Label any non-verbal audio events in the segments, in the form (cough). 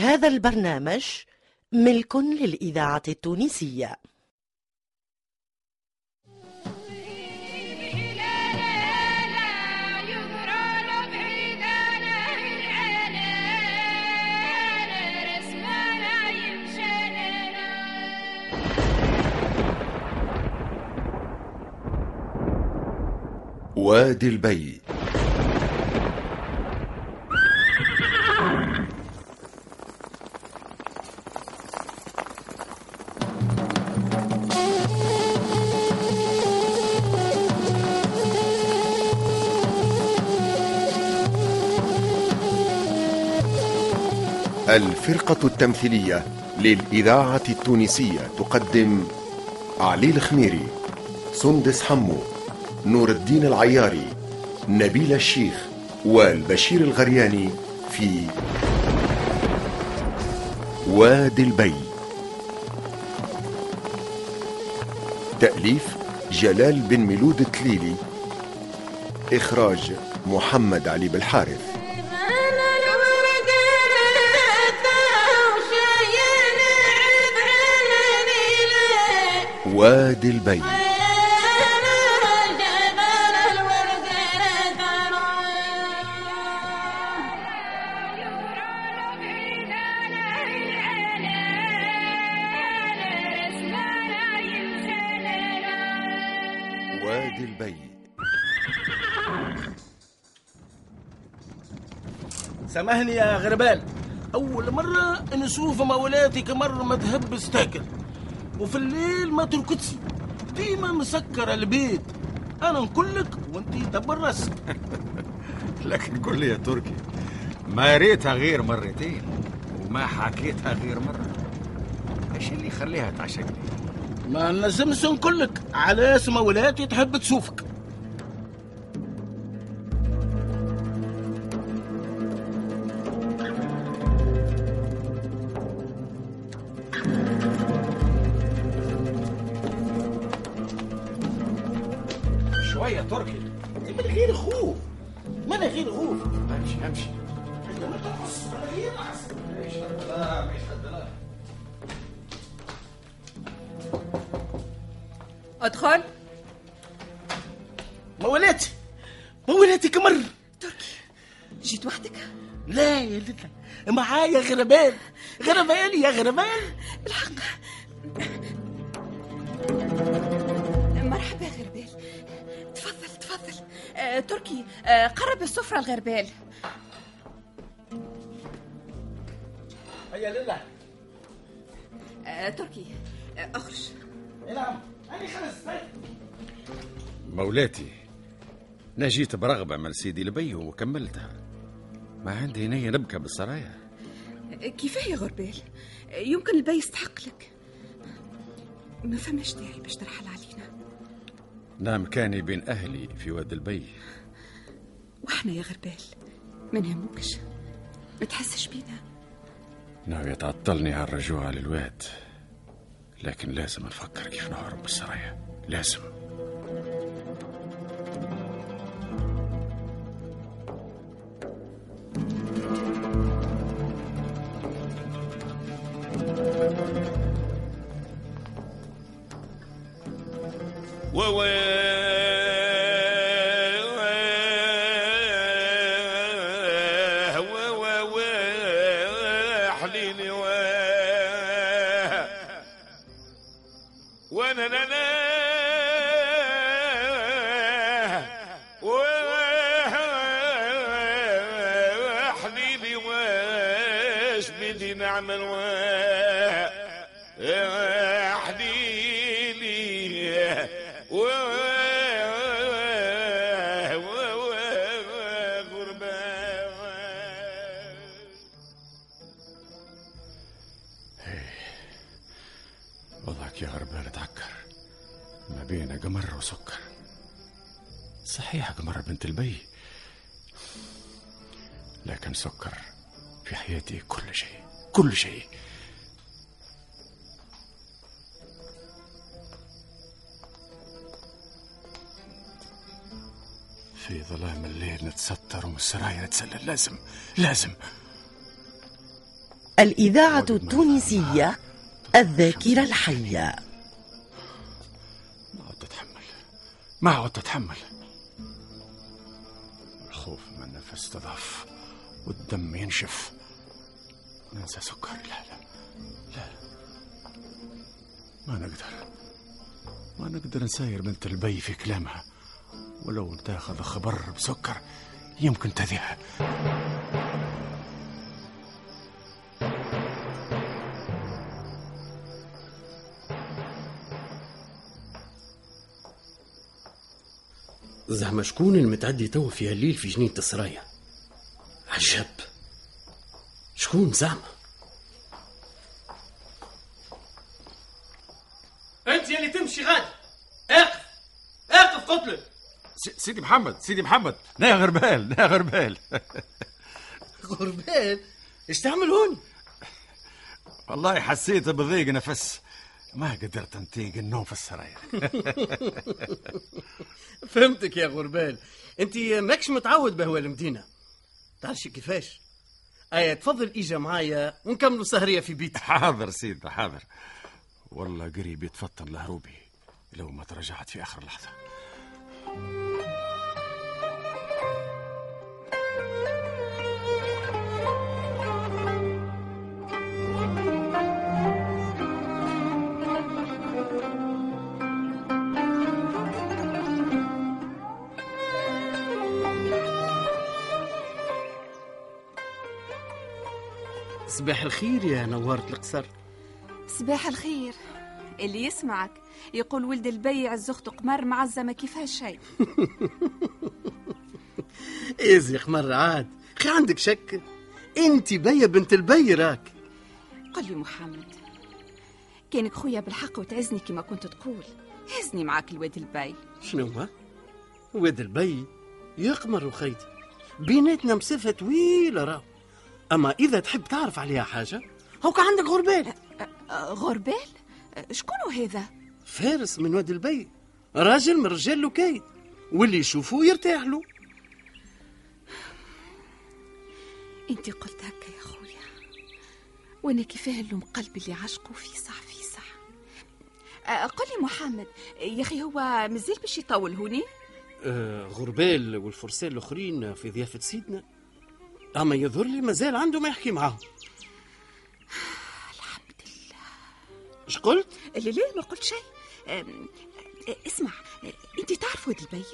هذا البرنامج ملك للإذاعة التونسية. وادي البي. الفرقة التمثيلية للإذاعة التونسية تقدم علي الخميري سندس حمو نور الدين العياري نبيل الشيخ والبشير الغرياني في وادي البي. تأليف جلال بن ميلود التليلي إخراج محمد علي بالحارث. وادي البي وادي البي سامحني يا غربال. أول مرة نشوف مولاتي كمرة ما تهبس تاكل وفي الليل ما تركضسي ديما مسكر البيت. أنا نقول لك وأنت دبر راسك (laughs) لكن قل لي يا تركي ما ريتها غير مرتين وما حكيتها غير مرة. إيش اللي يخليها تعشقني؟ ما نجمش نقول لك علاش مولاتي تحب تشوفك. غربال؟ بالحق مرحبا غربال. تفضل تفضل. آه، تركي آه، قرب السفرة الغربال. هيا ليلى آه، تركي آه، أخرج. نعم. هاني خمس دقايق مولاتي أنا جيت برغبة من سيدي لبي وكملتها. ما عندي نية نبكى بالسرايا. آه، كيفاه يا غربال؟ آه، يمكن البي يستحق لك. ما فماش داعي باش ترحل علينا. نام كاني بين أهلي في وادي البي. وإحنا يا غربال ما نهموكش ما تحسش بينا. ناوية تعطلني على الرجوع للواد لكن لازم نفكر كيف نهرب بالسرايا. لازم. واش بدي نعمل و حليلي و وضعك يا غربال تعكر ما بين قمر وسكر. صحيح قمر بنت البي لكن سكر حياتي كل شيء كل شيء. في ظلام الليل نتستر ومن السرايا نتسلل. لازم لازم. الإذاعة التونسية الذاكرة الحية. ما عدت أتحمل ما عدت أتحمل الخوف من النفس تضعف والدم ينشف. ننسى سكر لا لا لا. ما نقدر. ما نقدر نساير بنت البي في كلامها. ولو تاخذ خبر بسكر يمكن تذيها زعما شكون المتعدي تو في هالليل في جنينة السرايا. عجب. شكون زعما؟ انت يلي تمشي غادي. اقف. اقف قلت لك سيدي محمد سيدي محمد. نا غربال نا غربال غربال إيش تعمل هون؟ والله حسيت بضيق نفس. ما قدرت انتيق النوم في السرايا (laughs) فهمتك يا غربال انت ماكش متعود بهوا المدينة. تعرفش كيفاش؟ ايا تفضل اجا معايا ونكملوا سهرية في بيتي حاضر سيدي حاضر. والله قريب يتفطن لهروبي لو ما تراجعت في آخر لحظة. صباح الخير يا نوارة القصر. صباح الخير. اللي يسمعك يقول ولد البي عز اخته قمر معزة ما كيفاش شيء (laughs) يزي مرة عاد. خي عندك شك؟ أنت بيا بنت البي راك. قل لي محمد كانك خويا بالحق وتعزني كما كنت تقول. هزني معاك لواد البي. شنو ما واد البي يقمر وخيتي. بيناتنا مسافة طويلة راه أما إذا تحب تعرف عليها حاجة هوك عندك غربال. غربال؟ شكون هذا؟ فارس من واد البي راجل من رجال لوكايد واللي يشوفوه يرتاح له أنت قلت هكا يا خويا وأنا كيفاه اللوم قلبي اللي عشقه في صح في صح. آه، قل لي محمد يا أخي هو مازال باش يطول هوني آه غربال والفرسان الآخرين في ضيافة سيدنا. أما يظهر لي مازال عنده ما يحكي معاهم الحمد لله. إيش قلت؟ لا لا ما قلت شيء. اسمع أنت تعرف واد البي؟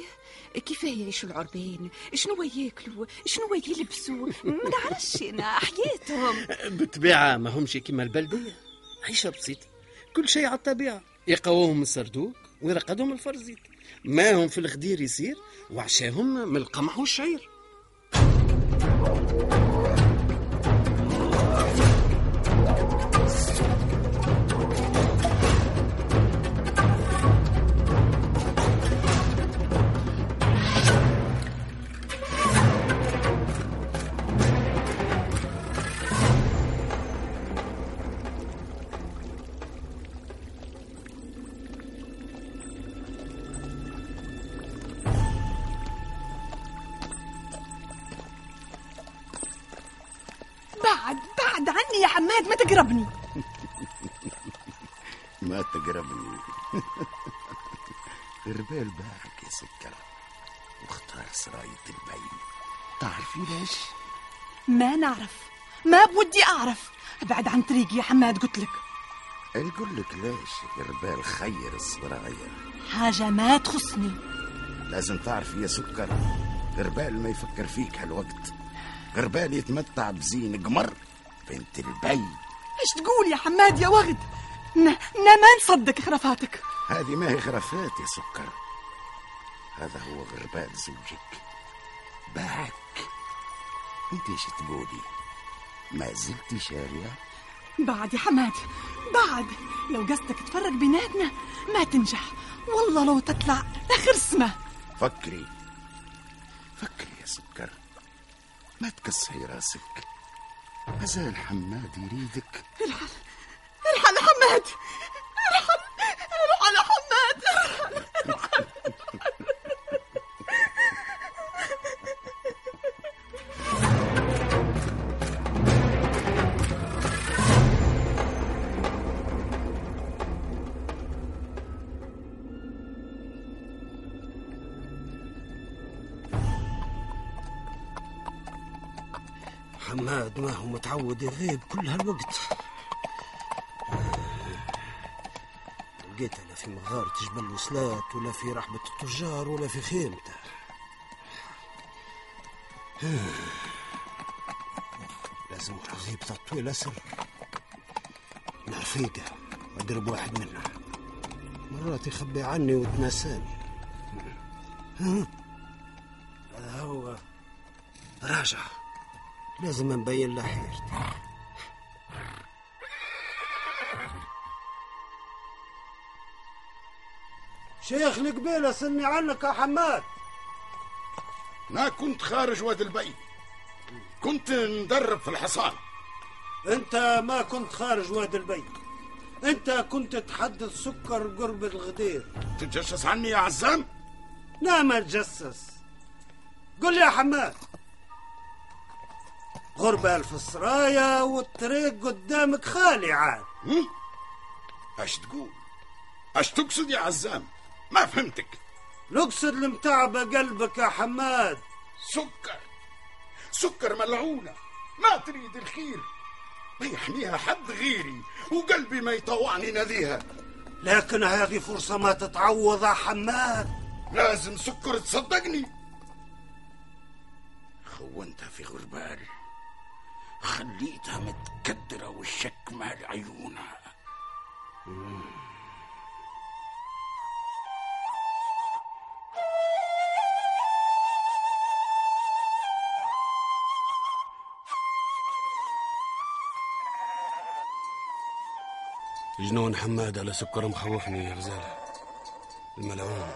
كيفاه يعيشوا العربان شنو ياكلوا؟ شنو يلبسوا؟ ما نعرفش أنا حياتهم. بالطبيعة ما همش كيما البلدية. عيشة بسيطة. كل شيء على الطبيعة. يقوهم السردوك ويرقدهم الفرزيت. ما هم في الخدير يصير وعشاهم من القمح والشعير. بعد تقربني. (laughs) ما تقربني. (laughs) غربال باعك يا سكر. واختار سراية البين تعرفي ليش؟ ما نعرف. ما بودي أعرف. ابعد عن طريقي يا حماد قلت لك. نقول لك ليش غربال خير الصراية حاجة ما تخصني. لازم تعرفي يا سكر غربال ما يفكر فيك هالوقت. غربال يتمتع بزين قمر بنت البي. إيش تقول يا حماد يا وغد؟ ن... ن... ما نصدق خرافاتك. هذه ما هي خرافات يا سكر. هذا هو غربال زوجك. باعك. أنت إيش تقولي؟ ما زلت شارية؟ بعد يا حماد بعد. لو قصدك تفرق بيناتنا ما تنجح. والله لو تطلع لخرسمة فكري. فكري يا سكر. ما تكسحي راسك. مازال حماد يريدك. هو متعود يغيب كل هالوقت. لقيته لا في مغارة جبل وصلات ولا في رحبة التجار ولا في خيمتة. لازم نجيب تطويل أسر. رفيقه واضرب واحد منهم مرات يخبي عني وتناساني؟ هذا هو راجع. لازم نبين له حيرتي شيخ القبيلة سلني عنك يا حماد. ما كنت خارج واد البي. كنت ندرب في الحصان. أنت ما كنت خارج واد البي. أنت كنت تحدث سكر قرب الغدير. تتجسس عني يا عزام؟ لا ما تجسس قل لي يا حماد. غربة في السرايا والطريق قدامك خالي عاد؟ اش تقول؟ اش تقصد يا عزام؟ ما فهمتك. نقصد المتعبة قلبك يا حماد. سكر. سكر ملعونة. ما تريد الخير. ما يحميها حد غيري وقلبي ما يطوعني نذيها. لكن هذه فرصة ما تتعوض يا حماد. لازم سكر تصدقني. خونتها في غربال. خليتها متكدرة والشك مال عيونها جنون حماد على سكر مخوفني يا غزالة الملعون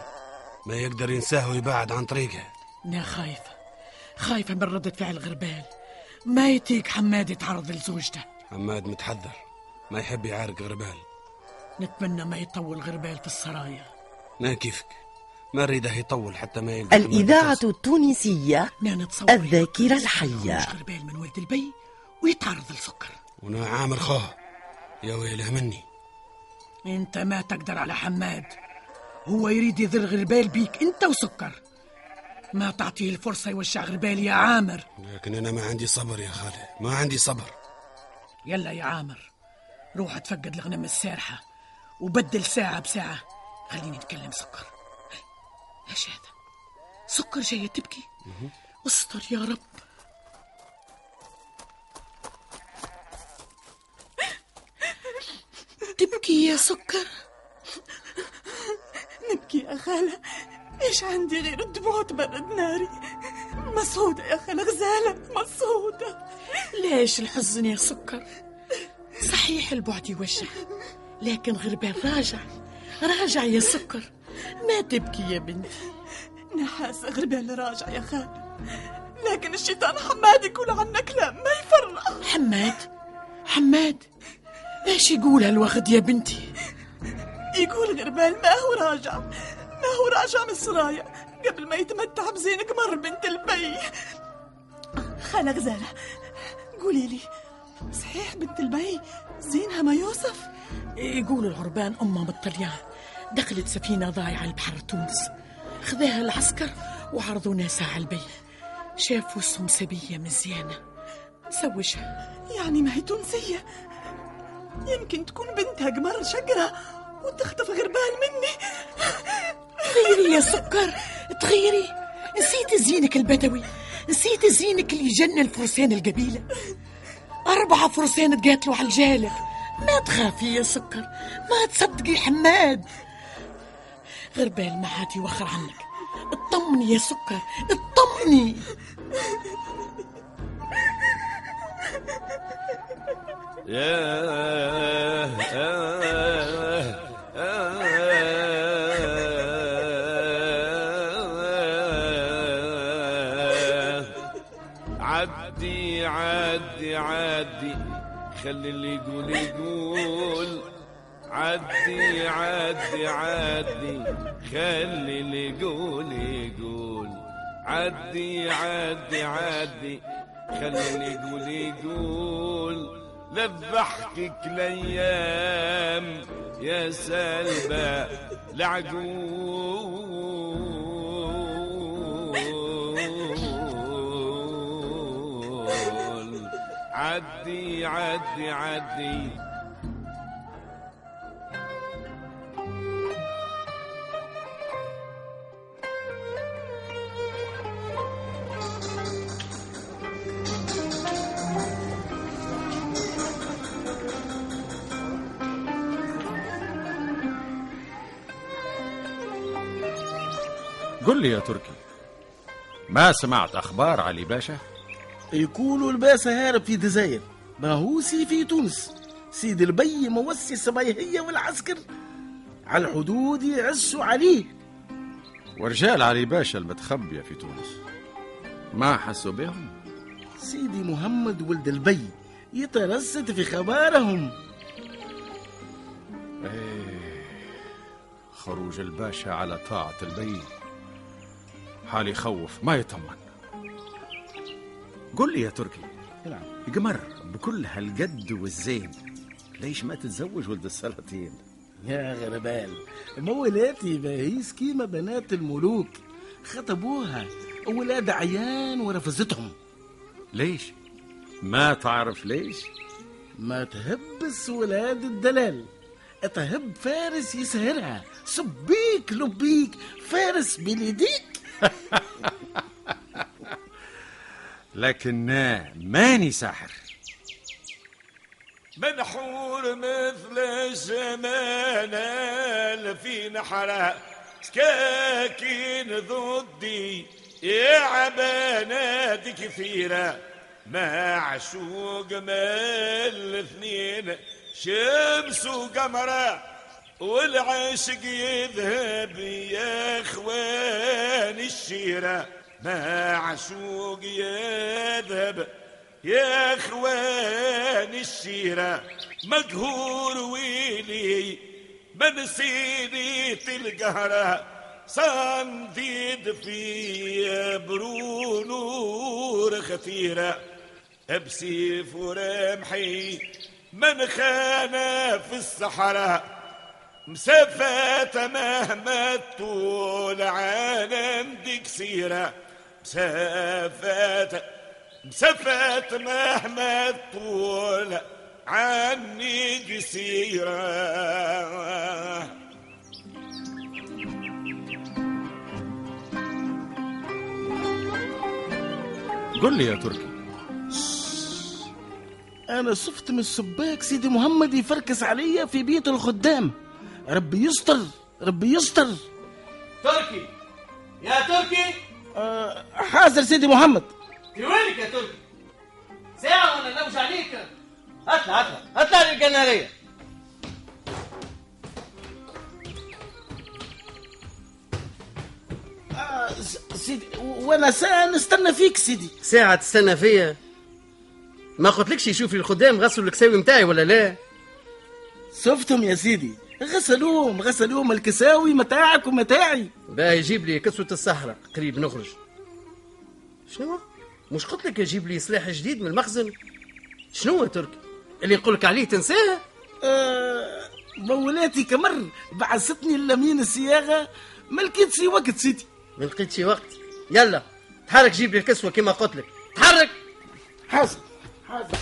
ما يقدر ينساه ويبعد عن طريقه. أنا خايفة. خايفة من ردة فعل غربال. ما يتيك حماد يتعرض لزوجته. حماد متحذر. ما يحب يعارك غربال. نتمنى ما يطول غربال في السرايا. ما كيفك؟ ما نريده يطول حتى ما يلقى الإذاعة التونسية الذاكرة الحية. غربال من ولد البي ويتعرض لسكر. وأنا عامر خوه يا ويله مني. أنت ما تقدر على حماد. هو يريد يذل غربال بيك أنت وسكر. ما تعطيه الفرصة يوشع غربال يا عامر. لكن أنا ما عندي صبر يا خالي ما عندي صبر. يلا يا عامر روح تفقد الغنم السارحة وبدل ساعة بساعة. خليني نتكلم سكر. إيش هذا سكر جاية تبكي؟ استر يا رب. تبكي يا سكر؟ نبكي يا خالة. إيش عندي غير الدموع تبرد ناري؟ مسعودة يا خالة غزالة مسعودة ليش الحزن يا سكر؟ صحيح البعد يوجع لكن غربال راجع. راجع يا سكر. ما تبكي يا بنتي. نحس غربال راجع يا خالة لكن الشيطان حماد يقول عنا كلام ما يفرح حماد؟ حماد؟ إيش يقول هالوقت يا بنتي؟ يقول غربال ما هو راجع. ما هو راجع من السرايا. قبل ما يتمتع بزين قمر بنت البي. خالة غزالة قولي لي صحيح بنت البي زينها ما يوصف يقول العربان أمها بالطليان دخلت سفينة ضايعة لبحر تونس خذاها العسكر وعرضوا ناسها على البي. شافوا اسهم سبية مزيانة زوجها يعني ما هي تونسية. يمكن تكون بنتها قمر شقرة وتخطف غربال مني. تغيري يا سكر. تغيري. نسيت زينك البدوي. نسيت زينك اللي جنن فرسان القبيلة. أربعة فرسان تقاتلوا على الجالة. ما تخافي يا سكر. ما تصدقي حماد. غربال ما عاد يوخر عنك. اطمني يا سكر. اطمني. عدي عدي عدي خلي اللي يقول يقول. عدي عدي عدي خلي اللي يقول يقول. عدي عدي عدي خلي اللي يقول يقول. لبحكك الأيام يا سلبى لعقول عدي عدي عدي. قل لي يا تركي ما سمعت أخبار علي باشا؟ يقولوا الباشا هارب في دزاير. باهوسي في تونس. سيد البي موصي الصبايحية والعسكر. على الحدود يعسوا عليه ورجال علي باشا المتخبية في تونس. ما حسوا بهم؟ سيدي محمد ولد البي يترصد في خبارهم. إيه خروج الباشا على طاعة البي. حال يخوف ما يطمن. قل لي يا تركي. نعم. قمر بكل هالقد والزين. ليش ما تتزوج ولد السلاطين؟ يا غربال مولاتي باهيس كيما بنات الملوك. خطبوها ولاد عيان ورفزتهم. ليش؟ ما تعرف ليش؟ ما تهبس ولاد الدلال. تهب فارس يسهرها. سبيك لبيك فارس بليديك. (laughs) لكن ماني ساحر. منحور مثل الزمان في نحرة سكاكين ضدي يا عبانات كثيرة. ما الاثنين شمس وقمرة والعاشق يذهب يا اخوان الشيرة معشوق يذهب يا اخوان الشيرة مقهور ويلي من سيرة القهرة صنديد في برونور خطيرة. بسيف ورمحي من خان في الصحراء مسافات مهما طول عالم ديك سيرة. مسافات مسافات مهما طول عني قصيرة قل لي يا تركي. أنا صفت من السباك سيدي محمد يفركس عليا في بيت الخدام. ربي يستر ربي يستر. تركي يا تركي! حاضر سيدي محمد. في وينك يا تركي؟ ساعة وأنا نمشي عليك. اطلع اطلع اطلع للجنارية سيدي وأنا ساعة نستنى فيك سيدي. ساعة تستنى فيا؟ ما قلتلكش يشوف لي الخدام غسلوا الكساوي متاعي ولا لا؟ شفتهم يا سيدي. غسلوهم غسلوهم الكساوي متاعك ومتاعي باه يجيب لي كسوة الصحراء قريب نخرج. شنو؟ مش قلت لك يجيب لي سلاح جديد من المخزن؟ شنو يا تركي؟ اللي يقول لك عليه تنساه؟ أه مولاتي كمر بعثتني اللمين الصياغة؟ ما لقيتش وقت سيدي. ما لقيتش وقت. يلا تحرك جيب لي الكسوة كما قلت لك. تحرك! حاضر حاضر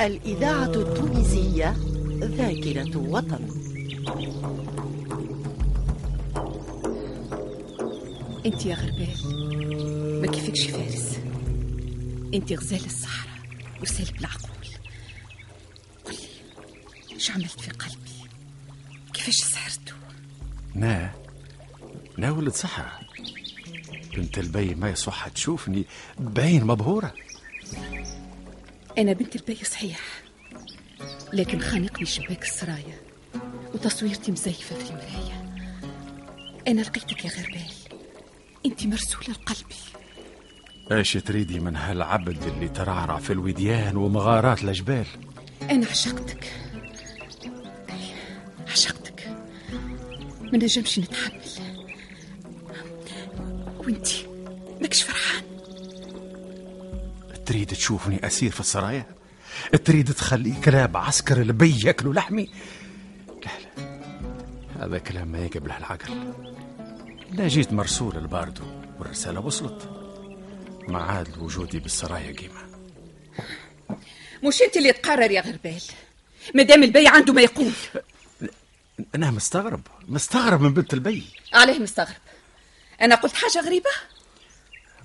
الإذاعة التونسية ذاكرة وطن أنت يا غربال ما كيفكش فارس؟ أنت غزال الصحراء وسالب العقول. قل لي إيش عملت في قلبي؟ كيفاش سحرته نا نا ولد صحة بنت البي ما يصح تشوفني بعين مبهورة. أنا بنت البي صحيح. لكن خانقني شباك السرايا وتصويرتي مزيفة في المرايه أنا لقيتك يا غربال. أنت مرسولة لقلبي. أيش تريدي من هالعبد اللي ترعرع في الوديان ومغارات الجبال أنا عشقتك. عشقتك. ما نجمش نتحمل تريد تشوفني أسير في السرايا؟ تريد تخلي كلاب عسكر البي يأكلوا لحمي؟ لا لا. هذا كلام ما يقبله العقل. لا جيت مرسول الباردو والرسالة وصلت. ما عاد وجودي بالسرايا قيمة. مش انت اللي تقرر يا غربال؟ مادام البي عنده ما يقول. أنا مستغرب. مستغرب من بنت البي. عليه مستغرب. أنا قلت حاجة غريبة؟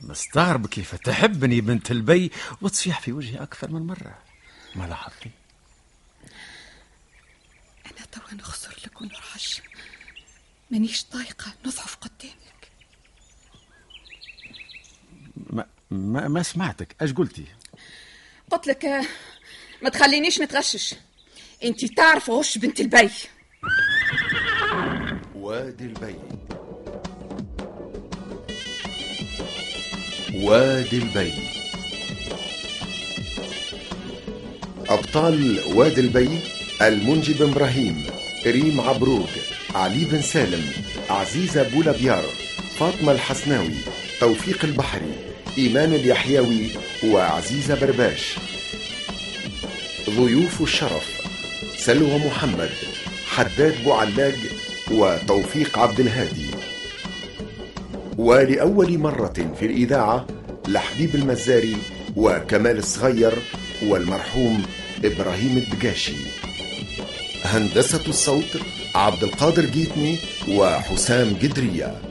مستغرب كيف تحبني بنت البي وتصيح في وجهي أكثر من مرة. ما لاحظتي؟ أنا توا نخسر لك ونرعش مانيش طايقة نضعف قدامك. ما, ما, ما سمعتك. إيش قلتي؟ قلت لك آه، ما تخلينيش نتغشش. انت تعرف وش بنت البي. وادي الباي. وادي الباي. أبطال وادي الباي المنجي بن إبراهيم ريم عبروق علي بن سالم عزيزة بولابيار فاطمة الحسناوي توفيق البحري إيمان اليحيوي وعزيزة برباش. ضيوف الشرف سلوى محمد حداد بوعلاق وتوفيق عبد الهادي. ولأول مرة في الإذاعة لحبيب المزاري وكمال الصغير والمرحوم إبراهيم الدقاشي. هندسة الصوت عبد القادر جيتني وحسام جدرية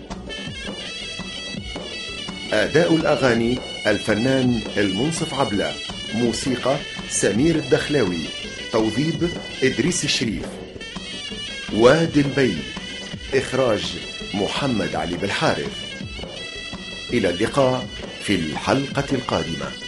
أداء الأغاني الفنان المنصف عبلة. موسيقى سمير الدخلاوي. توظيب إدريس الشريف. وادي البي. إخراج محمد علي بالحارث. إلى اللقاء في الحلقة القادمة.